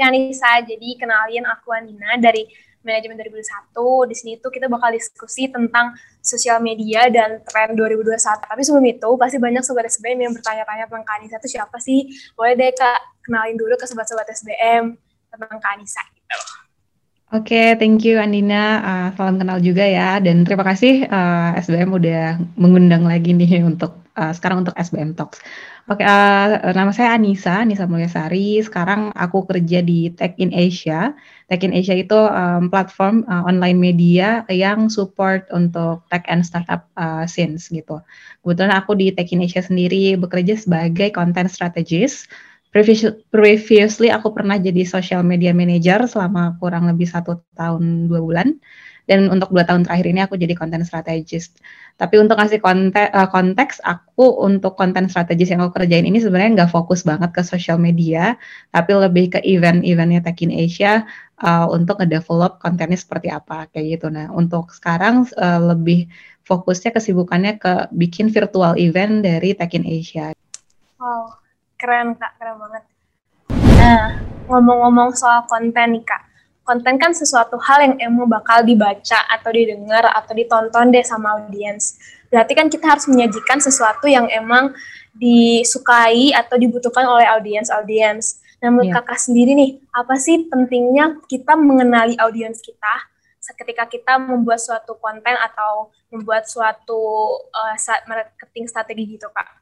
Kanisa, jadi kenalin aku Andina dari manajemen 2021. Di sini tuh kita bakal diskusi tentang sosial media dan tren 2021. Tapi sebelum itu, pasti banyak sobat SBM yang bertanya-tanya tentang Kanisa itu siapa sih? Boleh deh Kak, kenalin dulu ke sobat-sobat SBM tentang Kanisa gitu. Oke, okay, thank you Andina. Uh, salam kenal juga ya. Dan terima kasih uh, SBM udah mengundang lagi nih untuk uh, sekarang untuk SBM Talks. Oke, okay, uh, nama saya Anissa, Anissa Mulyasari. Sekarang aku kerja di Tech in Asia. Tech in Asia itu um, platform uh, online media yang support untuk tech and startup uh, scenes gitu. Kebetulan aku di Tech in Asia sendiri bekerja sebagai content strategist previously aku pernah jadi social media manager selama kurang lebih satu tahun dua bulan dan untuk dua tahun terakhir ini aku jadi content strategist. Tapi untuk ngasih konteks, uh, konteks aku untuk content strategist yang aku kerjain ini sebenarnya nggak fokus banget ke social media, tapi lebih ke event-eventnya Tech in Asia uh, untuk ngedevelop kontennya seperti apa kayak gitu. Nah untuk sekarang uh, lebih fokusnya kesibukannya ke bikin virtual event dari Tech in Asia. Wow, Keren kak, keren banget. Nah, ngomong-ngomong soal konten nih kak, konten kan sesuatu hal yang emang bakal dibaca atau didengar atau ditonton deh sama audiens. Berarti kan kita harus menyajikan sesuatu yang emang disukai atau dibutuhkan oleh audiens-audiens. Nah, menurut yeah. kakak sendiri nih, apa sih pentingnya kita mengenali audiens kita ketika kita membuat suatu konten atau membuat suatu uh, marketing strategi gitu, Kak?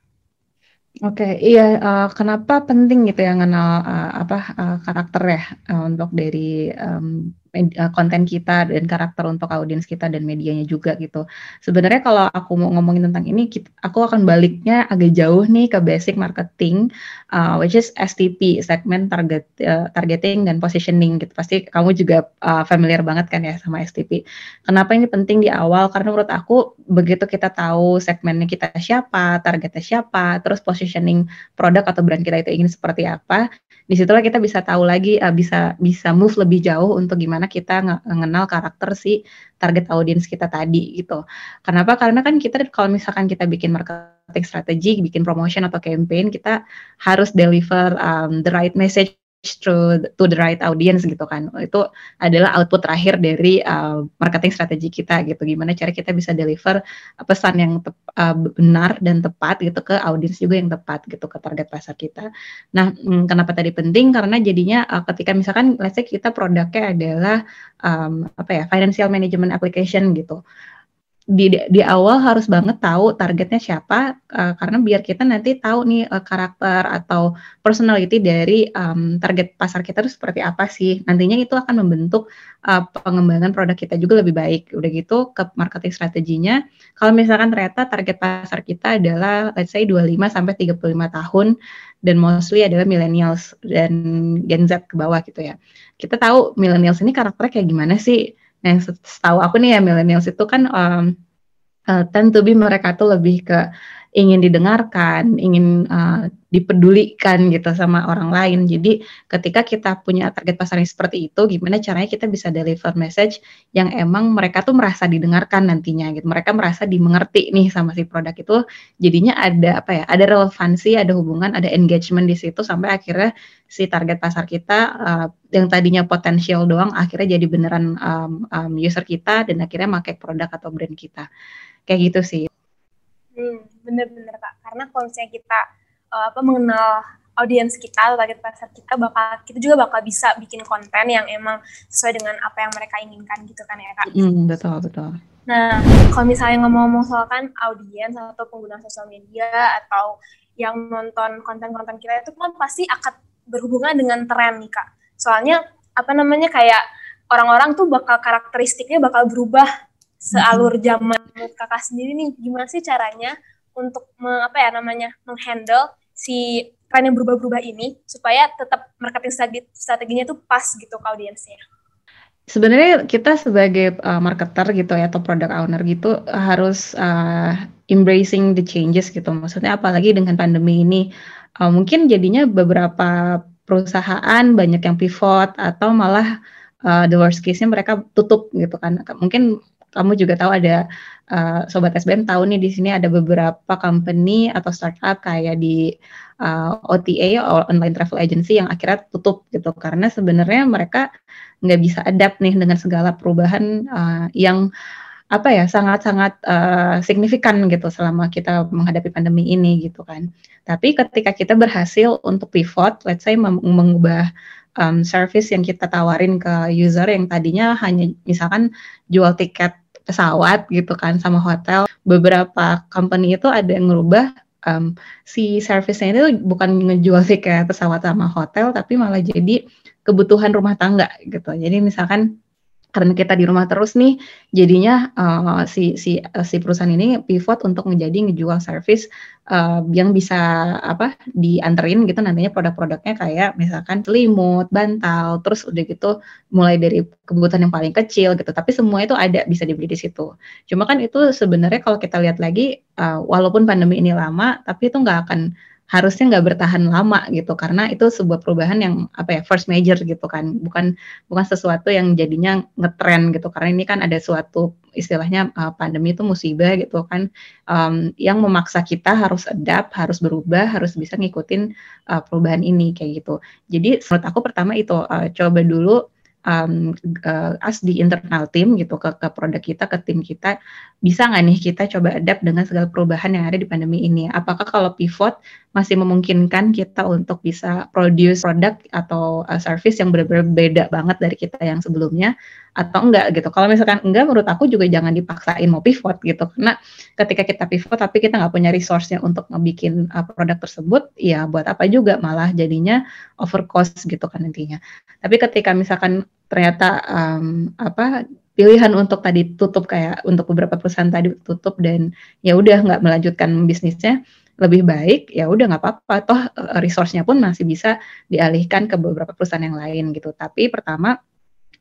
Oke, iya, uh, kenapa penting gitu ya kenal uh, apa, uh, karakter ya, uh, untuk dari, um, Eh, konten kita dan karakter untuk audiens kita dan medianya juga gitu. Sebenarnya kalau aku mau ngomongin tentang ini, aku akan baliknya agak jauh nih ke basic marketing, uh, which is STP, segment target uh, targeting dan positioning gitu. Pasti kamu juga uh, familiar banget kan ya sama STP. Kenapa ini penting di awal? Karena menurut aku begitu kita tahu segmennya kita siapa, targetnya siapa, terus positioning produk atau brand kita itu ingin seperti apa, di situlah kita bisa tahu lagi, uh, bisa bisa move lebih jauh untuk gimana kita mengenal karakter si target audiens kita tadi gitu. Kenapa? Karena kan kita kalau misalkan kita bikin marketing strategi, bikin promotion atau campaign, kita harus deliver um, the right message through to the right audience gitu kan. Itu adalah output terakhir dari uh, marketing strategi kita gitu. Gimana cara kita bisa deliver uh, pesan yang uh, benar dan tepat gitu ke audiens juga yang tepat gitu ke target pasar kita. Nah mm, kenapa tadi penting? Karena jadinya uh, ketika misalkan let's say kita produknya adalah um, apa ya financial management application gitu di di awal harus banget tahu targetnya siapa uh, karena biar kita nanti tahu nih uh, karakter atau personality dari um, target pasar kita itu seperti apa sih. Nantinya itu akan membentuk uh, pengembangan produk kita juga lebih baik. Udah gitu ke marketing strateginya. Kalau misalkan ternyata target pasar kita adalah let's say 25 sampai 35 tahun dan mostly adalah millennials dan Gen Z ke bawah gitu ya. Kita tahu millennials ini karakternya kayak gimana sih Nah, setahu aku nih ya millennials itu kan um, uh, tend to be mereka tuh lebih ke ingin didengarkan, ingin uh, dipedulikan gitu sama orang lain. Jadi ketika kita punya target pasar yang seperti itu, gimana caranya kita bisa deliver message yang emang mereka tuh merasa didengarkan nantinya gitu. Mereka merasa dimengerti nih sama si produk itu. Jadinya ada apa ya? Ada relevansi, ada hubungan, ada engagement di situ sampai akhirnya si target pasar kita uh, yang tadinya potensial doang akhirnya jadi beneran um, um, user kita dan akhirnya pakai produk atau brand kita. Kayak gitu sih. Hmm, bener-bener kak. Karena kalau misalnya kita uh, apa mengenal audiens kita atau target pasar kita bakal kita juga bakal bisa bikin konten yang emang sesuai dengan apa yang mereka inginkan gitu kan ya kak. Hmm, betul betul. Nah kalau misalnya ngomong-ngomong soal kan audiens atau pengguna sosial media atau yang nonton konten-konten kita itu kan pasti akan berhubungan dengan tren nih kak. Soalnya apa namanya kayak orang-orang tuh bakal karakteristiknya bakal berubah sealur zaman menurut kakak sendiri nih gimana sih caranya untuk me, apa ya namanya menghandle si tren yang berubah-berubah ini supaya tetap marketing strategi, strateginya tuh pas gitu ke audiensnya. Sebenarnya kita sebagai uh, marketer gitu ya atau product owner gitu harus uh, embracing the changes gitu. Maksudnya apalagi dengan pandemi ini uh, mungkin jadinya beberapa perusahaan banyak yang pivot atau malah uh, the worst case-nya mereka tutup gitu kan. Mungkin kamu juga tahu ada uh, sobat SBM tahu nih di sini ada beberapa company atau startup kayak di uh, OTA online travel agency yang akhirnya tutup gitu karena sebenarnya mereka nggak bisa adapt nih dengan segala perubahan uh, yang apa ya sangat-sangat uh, signifikan gitu selama kita menghadapi pandemi ini gitu kan. Tapi ketika kita berhasil untuk pivot, let's say mengubah um, service yang kita tawarin ke user yang tadinya hanya misalkan jual tiket pesawat gitu kan sama hotel, beberapa company itu ada yang merubah um, si service-nya itu bukan ngejual tiket pesawat sama hotel, tapi malah jadi kebutuhan rumah tangga gitu. Jadi misalkan karena kita di rumah terus nih jadinya uh, si si uh, si perusahaan ini pivot untuk menjadi ngejual service uh, yang bisa apa dianterin gitu nantinya produk-produknya kayak misalkan selimut, bantal, terus udah gitu mulai dari kebutuhan yang paling kecil gitu tapi semua itu ada bisa dibeli di situ. Cuma kan itu sebenarnya kalau kita lihat lagi uh, walaupun pandemi ini lama tapi itu nggak akan harusnya nggak bertahan lama gitu. Karena itu sebuah perubahan yang apa ya first major gitu kan. Bukan bukan sesuatu yang jadinya ngetren gitu. Karena ini kan ada suatu istilahnya uh, pandemi itu musibah gitu kan. Um, yang memaksa kita harus adapt harus berubah harus bisa ngikutin uh, perubahan ini kayak gitu. Jadi menurut aku pertama itu uh, coba dulu um, uh, as di internal tim gitu ke, ke produk kita ke tim kita. Bisa nggak nih kita coba adapt dengan segala perubahan yang ada di pandemi ini? Apakah kalau pivot masih memungkinkan kita untuk bisa produce produk atau uh, service yang benar-benar beda banget dari kita yang sebelumnya atau enggak gitu. Kalau misalkan enggak menurut aku juga jangan dipaksain mau pivot gitu. Karena ketika kita pivot tapi kita nggak punya resource-nya untuk ngebikin uh, produk tersebut ya buat apa juga malah jadinya over cost gitu kan nantinya tapi ketika misalkan ternyata um, apa pilihan untuk tadi tutup kayak untuk beberapa perusahaan tadi tutup dan ya udah nggak melanjutkan bisnisnya lebih baik ya udah nggak apa-apa. Toh eh, resource-nya pun masih bisa dialihkan ke beberapa perusahaan yang lain gitu. Tapi pertama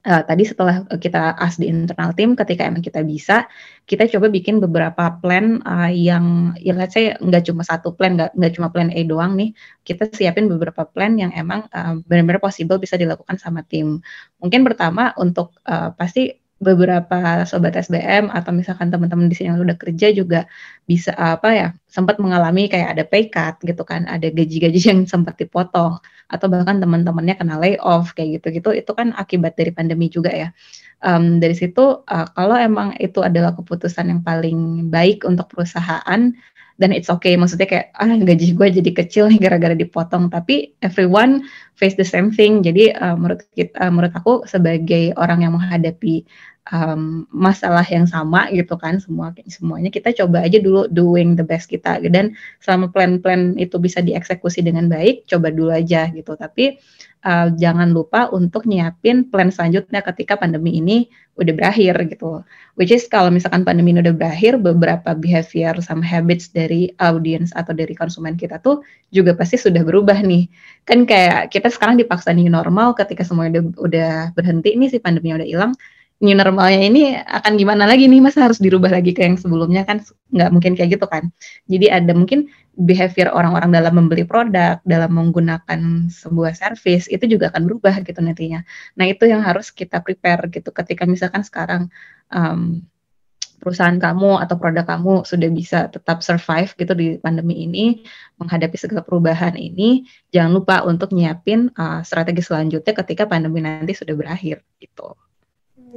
uh, tadi setelah kita as di internal tim ketika emang kita bisa kita coba bikin beberapa plan uh, yang ya let's say nggak cuma satu plan nggak nggak cuma plan A doang nih kita siapin beberapa plan yang emang uh, benar-benar possible bisa dilakukan sama tim. Mungkin pertama untuk uh, pasti beberapa sobat SBM atau misalkan teman-teman di sini yang udah kerja juga bisa apa ya sempat mengalami kayak ada pay cut gitu kan ada gaji-gaji yang sempat dipotong atau bahkan teman-temannya kena layoff kayak gitu-gitu itu kan akibat dari pandemi juga ya. Um, dari situ uh, kalau emang itu adalah keputusan yang paling baik untuk perusahaan dan it's okay. Maksudnya kayak ah gaji gue jadi kecil nih gara-gara dipotong. Tapi everyone face the same thing. Jadi uh, menurut kita uh, menurut aku sebagai orang yang menghadapi um, masalah yang sama gitu kan semua semuanya kita coba aja dulu doing the best kita. Dan selama plan-plan itu bisa dieksekusi dengan baik coba dulu aja gitu. Tapi uh, jangan lupa untuk nyiapin plan selanjutnya ketika pandemi ini udah berakhir gitu. Which is kalau misalkan pandemi ini udah berakhir, beberapa behavior sama habits dari audience atau dari konsumen kita tuh juga pasti sudah berubah nih. Kan kayak kita sekarang dipaksa new normal ketika semuanya udah, udah berhenti nih si pandeminya udah hilang, new normalnya ini akan gimana lagi nih masa harus dirubah lagi ke yang sebelumnya kan? Nggak mungkin kayak gitu kan? Jadi ada mungkin behavior orang-orang dalam membeli produk dalam menggunakan sebuah service itu juga akan berubah gitu nantinya. Nah itu yang harus kita prepare gitu. Ketika misalkan sekarang um, perusahaan kamu atau produk kamu sudah bisa tetap survive gitu di pandemi ini menghadapi segala perubahan ini jangan lupa untuk nyiapin uh, strategi selanjutnya ketika pandemi nanti sudah berakhir gitu.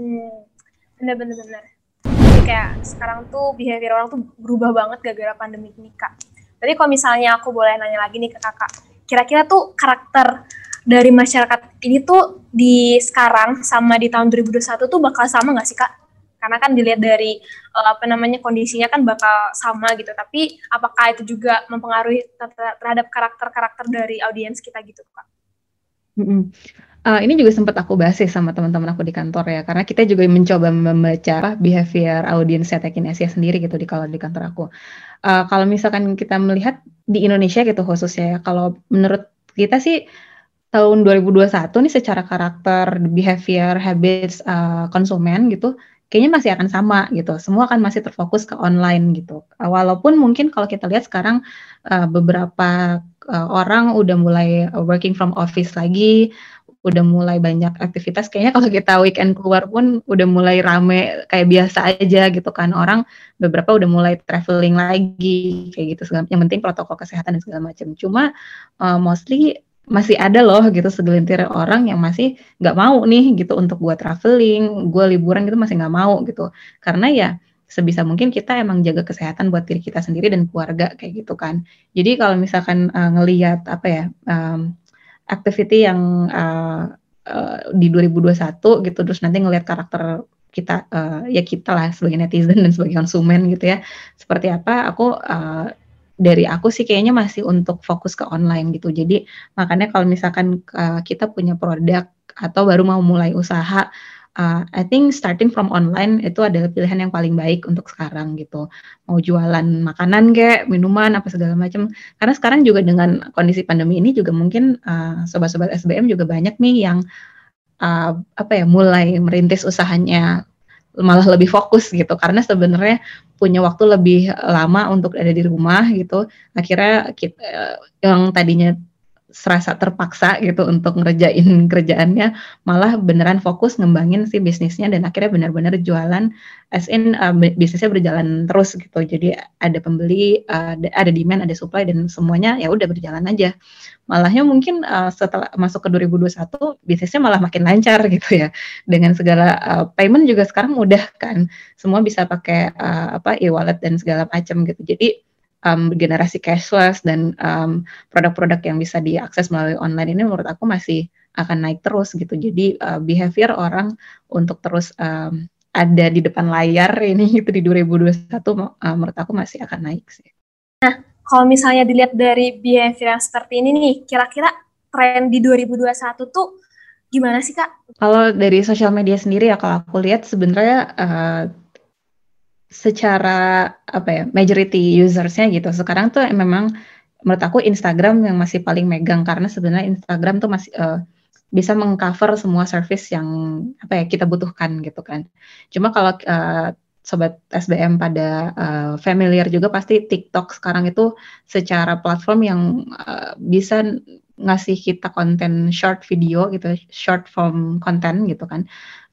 Hmm, bener-bener bener. Jadi kayak sekarang tuh behavior orang tuh berubah banget gara-gara pandemi ini kak. Jadi kalau misalnya aku boleh nanya lagi nih ke kakak, kira-kira tuh karakter dari masyarakat ini tuh di sekarang sama di tahun 2021 tuh bakal sama nggak sih kak? Karena kan dilihat dari uh, apa namanya kondisinya kan bakal sama gitu. Tapi apakah itu juga mempengaruhi terhadap karakter-karakter dari audiens kita gitu kak? Mm -hmm. Uh, ini juga sempat aku bahas sih sama teman-teman aku di kantor ya, karena kita juga mencoba membaca behavior audiensnya Tekin Asia sendiri gitu di kalau di kantor aku. Uh, kalau misalkan kita melihat di Indonesia gitu khususnya ya, kalau menurut kita sih tahun 2021 nih secara karakter, behavior, habits uh, konsumen gitu, kayaknya masih akan sama gitu. Semua akan masih terfokus ke online gitu. Walaupun mungkin kalau kita lihat sekarang uh, beberapa orang udah mulai working from office lagi, udah mulai banyak aktivitas. Kayaknya kalau kita weekend keluar pun udah mulai rame kayak biasa aja gitu kan. Orang beberapa udah mulai traveling lagi kayak gitu. Segala yang penting protokol kesehatan dan segala macam. Cuma uh, mostly masih ada loh gitu segelintir orang yang masih nggak mau nih gitu untuk buat traveling. Gue liburan gitu masih nggak mau gitu. Karena ya sebisa mungkin kita emang jaga kesehatan buat diri kita sendiri dan keluarga kayak gitu kan. Jadi kalau misalkan uh, ngelihat apa ya um, activity yang uh, uh, di 2021 gitu terus nanti ngelihat karakter kita uh, ya kita lah sebagai netizen dan sebagai konsumen gitu ya. Seperti apa aku uh, dari aku sih kayaknya masih untuk fokus ke online gitu. Jadi makanya kalau misalkan uh, kita punya produk atau baru mau mulai usaha uh, I think starting from online itu adalah pilihan yang paling baik untuk sekarang gitu. Mau jualan makanan kayak minuman apa segala macam. Karena sekarang juga dengan kondisi pandemi ini juga mungkin uh, sobat-sobat SBM juga banyak nih yang uh, apa ya mulai merintis usahanya malah lebih fokus gitu karena sebenarnya punya waktu lebih lama untuk ada di rumah gitu akhirnya kita, yang tadinya serasa terpaksa gitu untuk ngerjain kerjaannya malah beneran fokus ngembangin si bisnisnya dan akhirnya benar-benar jualan as in uh, bisnisnya berjalan terus gitu. Jadi ada pembeli uh, ada demand ada supply dan semuanya ya udah berjalan aja. Malahnya mungkin uh, setelah masuk ke 2021 bisnisnya malah makin lancar gitu ya. Dengan segala uh, payment juga sekarang mudah kan. Semua bisa pakai uh, apa e-wallet dan segala macam gitu. Jadi um, generasi cashless dan produk produk-produk yang bisa diakses melalui online ini menurut aku masih akan naik terus gitu. Jadi uh, behavior orang untuk terus um, ada di depan layar ini itu di 2021 uh, menurut aku masih akan naik sih. Nah, kalau misalnya dilihat dari behavior yang seperti ini nih, kira-kira tren di 2021 tuh gimana sih kak? Kalau dari sosial media sendiri ya kalau aku lihat sebenarnya uh, secara apa ya majority usersnya gitu. Sekarang tuh memang menurut aku Instagram yang masih paling megang karena sebenarnya Instagram tuh masih uh, bisa mengcover semua service yang apa ya kita butuhkan gitu kan. Cuma kalau uh, sobat SBM pada uh, familiar juga pasti TikTok sekarang itu secara platform yang uh, bisa ngasih kita konten short video gitu, short form konten gitu kan,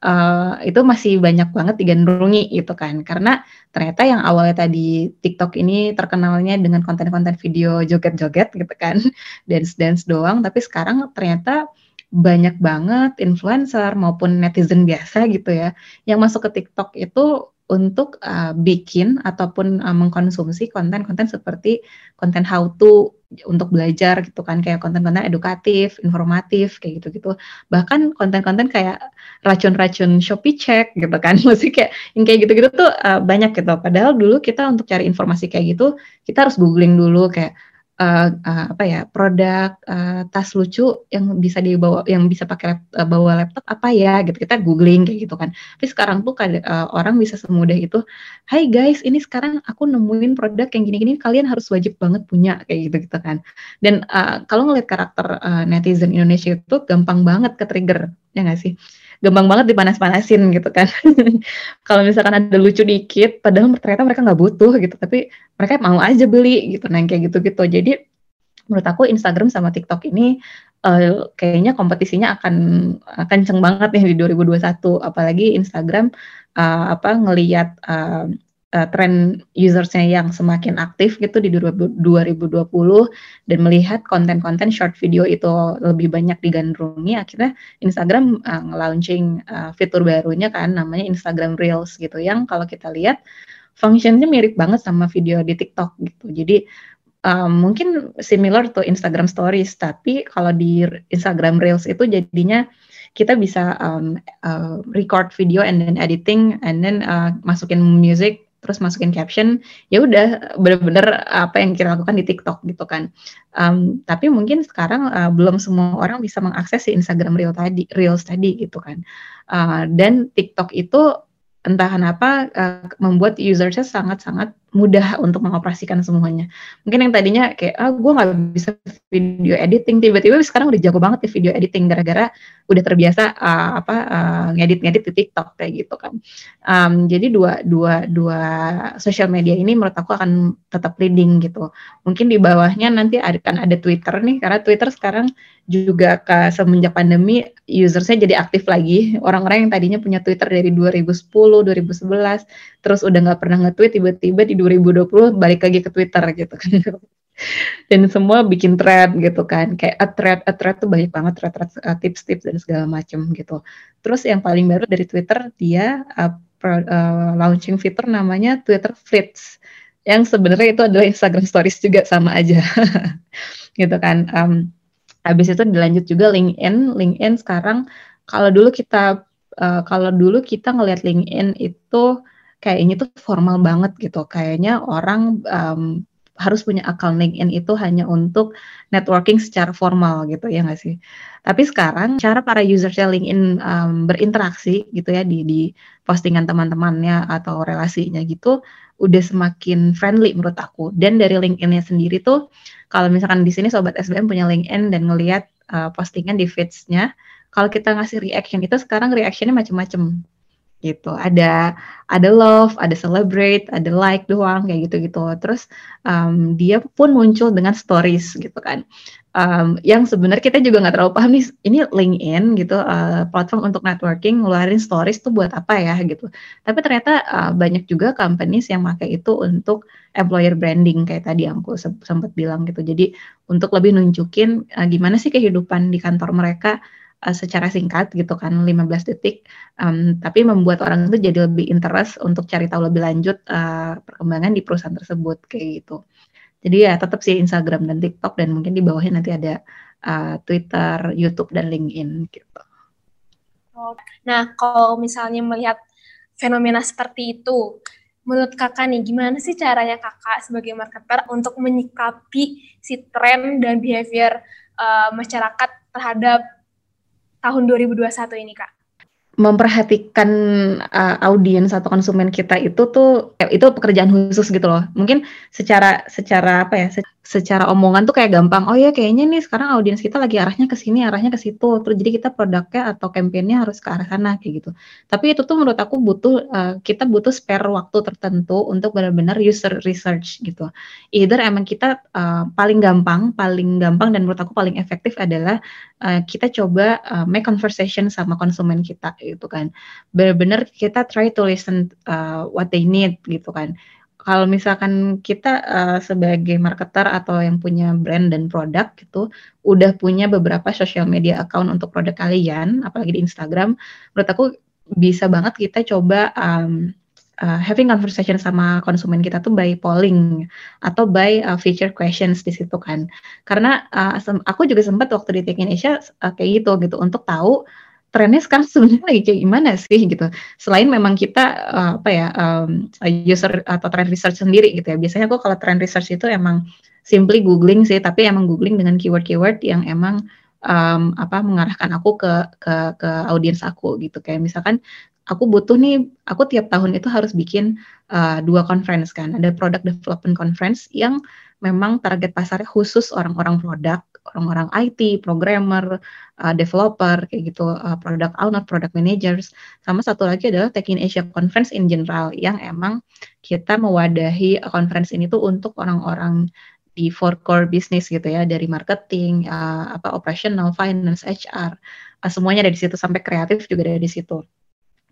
uh, itu masih banyak banget digandrungi gitu kan, karena ternyata yang awalnya tadi TikTok ini terkenalnya dengan konten-konten video joget-joget gitu kan, dance-dance doang, tapi sekarang ternyata banyak banget influencer maupun netizen biasa gitu ya, yang masuk ke TikTok itu untuk uh, bikin ataupun uh, mengkonsumsi konten-konten seperti konten how to untuk belajar gitu kan kayak konten-konten edukatif, informatif kayak gitu-gitu. Bahkan konten-konten kayak racun-racun Shopee check gitu kan. Mesti kayak yang kayak gitu-gitu tuh uh, banyak gitu. Padahal dulu kita untuk cari informasi kayak gitu kita harus googling dulu kayak uh, uh, apa ya produk uh, tas lucu yang bisa dibawa yang bisa pakai lap, uh, bawa laptop apa ya gitu. Kita googling kayak gitu kan. Tapi sekarang tuh kan uh, orang bisa semudah itu Hai guys ini sekarang aku nemuin produk yang gini-gini kalian harus wajib banget punya kayak gitu gitu kan. Dan uh, kalau ngeliat karakter uh, netizen Indonesia itu gampang banget ke trigger ya nggak sih gampang banget dipanas-panasin gitu kan. Kalau misalkan ada lucu dikit, padahal ternyata mereka nggak butuh gitu, tapi mereka mau aja beli gitu, nah kayak gitu-gitu. Jadi menurut aku Instagram sama TikTok ini uh, kayaknya kompetisinya akan kenceng banget nih di 2021, apalagi Instagram uh, apa ngelihat uh, uh, tren usersnya yang semakin aktif gitu di 2020 dan melihat konten-konten short video itu lebih banyak digandrungi akhirnya Instagram uh, launching uh, fitur barunya kan namanya Instagram Reels gitu yang kalau kita lihat functionnya mirip banget sama video di TikTok gitu. Jadi um, mungkin similar to Instagram Stories tapi kalau di Instagram Reels itu jadinya kita bisa um, uh, record video and then editing and then uh, masukin music terus masukin caption ya udah bener-bener apa yang kita lakukan di TikTok gitu kan. Um, tapi mungkin sekarang uh, belum semua orang bisa mengakses si Instagram Reel tadi Reels tadi gitu kan. Uh, dan TikTok itu entah kenapa uh, membuat usersnya sangat-sangat mudah untuk mengoperasikan semuanya. Mungkin yang tadinya kayak ah gue nggak bisa video editing tiba-tiba sekarang udah jago banget di video editing gara-gara udah terbiasa uh, apa uh, ngedit-ngedit di TikTok kayak gitu kan. Um, jadi dua dua dua sosial media ini menurut aku akan tetap leading gitu. Mungkin di bawahnya nanti akan ada Twitter nih karena Twitter sekarang juga ke semenjak pandemi usersnya jadi aktif lagi orang-orang yang tadinya punya Twitter dari 2010 2011 terus udah nggak pernah nge-tweet tiba-tiba di 2020 balik lagi ke Twitter gitu kan. Dan semua bikin thread gitu kan. Kayak a thread a thread tuh banyak banget thread, thread uh, tips-tips dan segala macam gitu. Terus yang paling baru dari Twitter dia uh, pro, uh, launching fitur namanya Twitter Fleets yang sebenarnya itu adalah Instagram Stories juga sama aja. Gitu kan. Um, Habis itu dilanjut juga LinkedIn. LinkedIn sekarang kalau dulu kita uh, kalau dulu kita ngelihat LinkedIn itu kayaknya tuh formal banget gitu. Kayaknya orang um, harus punya akun LinkedIn itu hanya untuk networking secara formal gitu ya nggak sih? Tapi sekarang cara para user LinkedIn um, berinteraksi gitu ya di di postingan teman-temannya atau relasinya gitu udah semakin friendly menurut aku. Dan dari LinkedIn-nya sendiri tuh kalau misalkan di sini sobat SBM punya LinkedIn dan ngelihat uh, postingan di feeds-nya, kalau kita ngasih reaction itu sekarang reactionnya macam-macam gitu. Ada ada love, ada celebrate, ada like doang kayak gitu-gitu. Terus um, dia pun muncul dengan stories gitu kan. Um, yang sebenarnya kita juga nggak terlalu paham nih ini LinkedIn gitu uh, platform untuk networking ngeluarin stories tuh buat apa ya gitu. Tapi ternyata uh, banyak juga companies yang pakai itu untuk employer branding kayak tadi aku sempat bilang gitu. Jadi untuk lebih nunjukin uh, gimana sih kehidupan di kantor mereka uh, secara singkat gitu kan 15 detik um, tapi membuat orang itu jadi lebih interest untuk cari tahu lebih lanjut uh, perkembangan di perusahaan tersebut kayak gitu jadi ya tetap sih Instagram dan TikTok dan mungkin di bawahnya nanti ada uh, Twitter, YouTube dan LinkedIn gitu. Oh, nah kalau misalnya melihat fenomena seperti itu, menurut kakak nih gimana sih caranya kakak sebagai marketer untuk menyikapi si tren dan behavior uh, masyarakat terhadap tahun 2021 ini Kak? memperhatikan uh, audiens atau konsumen kita itu tuh itu pekerjaan khusus gitu loh. Mungkin secara secara apa ya? secara omongan tuh kayak gampang. Oh ya kayaknya nih sekarang audiens kita lagi arahnya ke sini, arahnya ke situ. Terus jadi kita produknya atau kampanyenya harus ke arah sana kayak gitu. Tapi itu tuh menurut aku butuh uh, kita butuh spare waktu tertentu untuk benar-benar user research gitu. Either emang kita uh, paling gampang, paling gampang dan menurut aku paling efektif adalah uh, kita coba uh, make conversation sama konsumen kita gitu kan. Benar-benar kita try to listen uh, what they need gitu kan kalau misalkan kita uh, sebagai marketer atau yang punya brand dan produk gitu udah punya beberapa social media account untuk produk kalian apalagi di Instagram menurut aku bisa banget kita coba um, uh, having conversation sama konsumen kita tuh by polling atau by uh, feature questions di situ kan karena uh, aku juga sempat waktu di Tech Indonesia uh, kayak gitu gitu untuk tahu trennya sekarang sebenarnya lagi kayak gimana sih gitu. Selain memang kita uh, apa ya um, user atau trend research sendiri gitu ya. Biasanya aku kalau trend research itu emang simply googling sih, tapi emang googling dengan keyword-keyword yang emang um, apa mengarahkan aku ke ke ke audiens aku gitu. Kayak misalkan aku butuh nih, aku tiap tahun itu harus bikin uh, dua conference kan. Ada product development conference yang memang target pasarnya khusus orang-orang produk orang-orang IT, programmer, uh, developer, kayak gitu, uh, product owner, product managers. Sama satu lagi adalah Tech in Asia Conference in general yang emang kita mewadahi conference ini tuh untuk orang-orang di four core business gitu ya dari marketing, uh, apa operational, finance, HR, uh, semuanya ada di situ sampai kreatif juga ada di situ.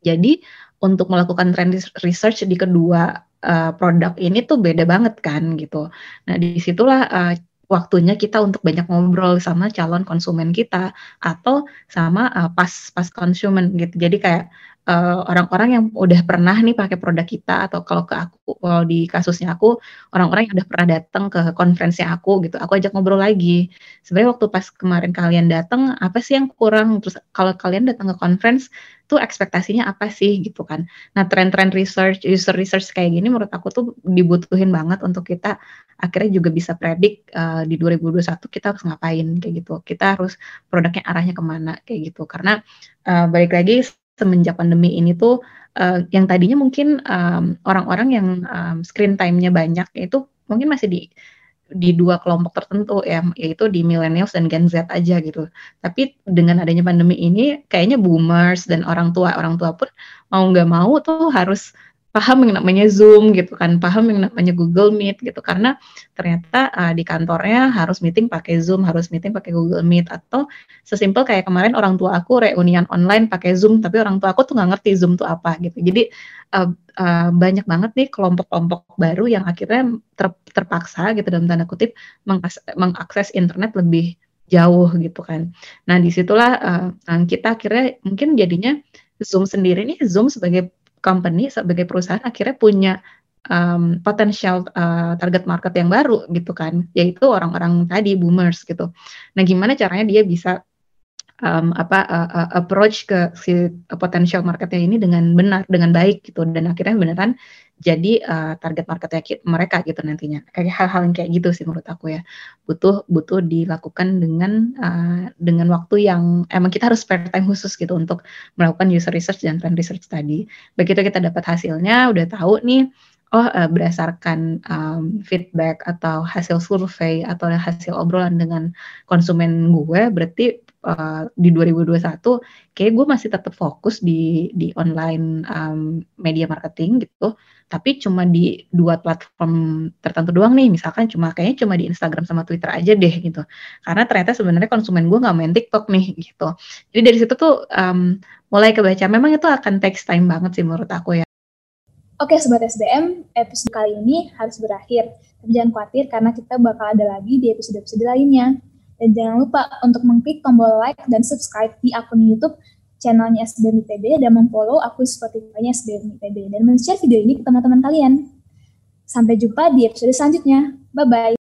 Jadi untuk melakukan trend research di kedua uh, produk ini tuh beda banget kan gitu. Nah di situlah uh, waktunya kita untuk banyak ngobrol sama calon konsumen kita atau sama uh, pas pas konsumen gitu. Jadi kayak eh, orang-orang yang udah pernah nih pakai produk kita atau kalau ke aku kalau di kasusnya aku orang-orang yang udah pernah datang ke konferensi aku gitu aku ajak ngobrol lagi. Sebenarnya waktu pas kemarin kalian datang apa sih yang kurang? Terus kalau kalian datang ke conference tuh ekspektasinya apa sih gitu kan? Nah tren-tren research user research kayak gini menurut aku tuh dibutuhin banget untuk kita akhirnya juga bisa predik uh, di 2021 kita harus ngapain kayak gitu. Kita harus produknya arahnya ke mana kayak gitu. Karena uh, balik lagi semenjak pandemi ini tuh uh, yang tadinya mungkin orang-orang um, yang um, screen time-nya banyak itu mungkin masih di di dua kelompok tertentu ya yaitu di millennials dan Gen Z aja gitu. Tapi dengan adanya pandemi ini kayaknya boomers dan orang tua orang tua pun mau nggak mau tuh harus paham yang namanya Zoom gitu kan, paham yang namanya Google Meet gitu karena ternyata uh, di kantornya harus meeting pakai Zoom, harus meeting pakai Google Meet atau sesimpel kayak kemarin orang tua aku reunian online pakai Zoom tapi orang tua aku tuh nggak ngerti Zoom tuh apa gitu. Jadi uh, uh, banyak banget nih kelompok-kelompok baru yang akhirnya ter, terpaksa gitu dalam tanda kutip mengakses internet lebih jauh gitu kan. Nah di situlah uh, kita akhirnya mungkin jadinya Zoom sendiri nih Zoom sebagai company sebagai perusahaan akhirnya punya um, potensial uh, target market yang baru gitu kan, yaitu orang-orang tadi boomers gitu. Nah, gimana caranya dia bisa um, apa uh, uh, approach ke si potential marketnya ini dengan benar, dengan baik gitu, dan akhirnya beneran jadi uh, target marketnya mereka gitu nantinya. Kayak hal-hal yang kayak gitu sih menurut aku ya. Butuh butuh dilakukan dengan uh, dengan waktu yang emang kita harus spare time khusus gitu untuk melakukan user research dan trend research tadi. Begitu kita dapat hasilnya udah tahu nih oh uh, berdasarkan um, feedback atau hasil survei atau hasil obrolan dengan konsumen gue berarti uh, di 2021 kayak gue masih tetap fokus di di online um, media marketing gitu. Tapi cuma di dua platform tertentu doang nih. Misalkan cuma kayaknya cuma di Instagram sama Twitter aja deh gitu. Karena ternyata sebenarnya konsumen gue nggak main TikTok nih gitu. Jadi dari situ tuh um, mulai kebaca. Memang itu akan takes time banget sih menurut aku ya. Oke Sobat SDM, episode kali ini harus berakhir. Tapi jangan khawatir karena kita bakal ada lagi di episode-episode lainnya. Dan jangan lupa untuk mengklik tombol like dan subscribe di akun YouTube channelnya SBM ITB dan memfollow akun Spotify-nya SBM ITB dan men-share video ini ke teman-teman kalian. Sampai jumpa di episode selanjutnya. Bye-bye.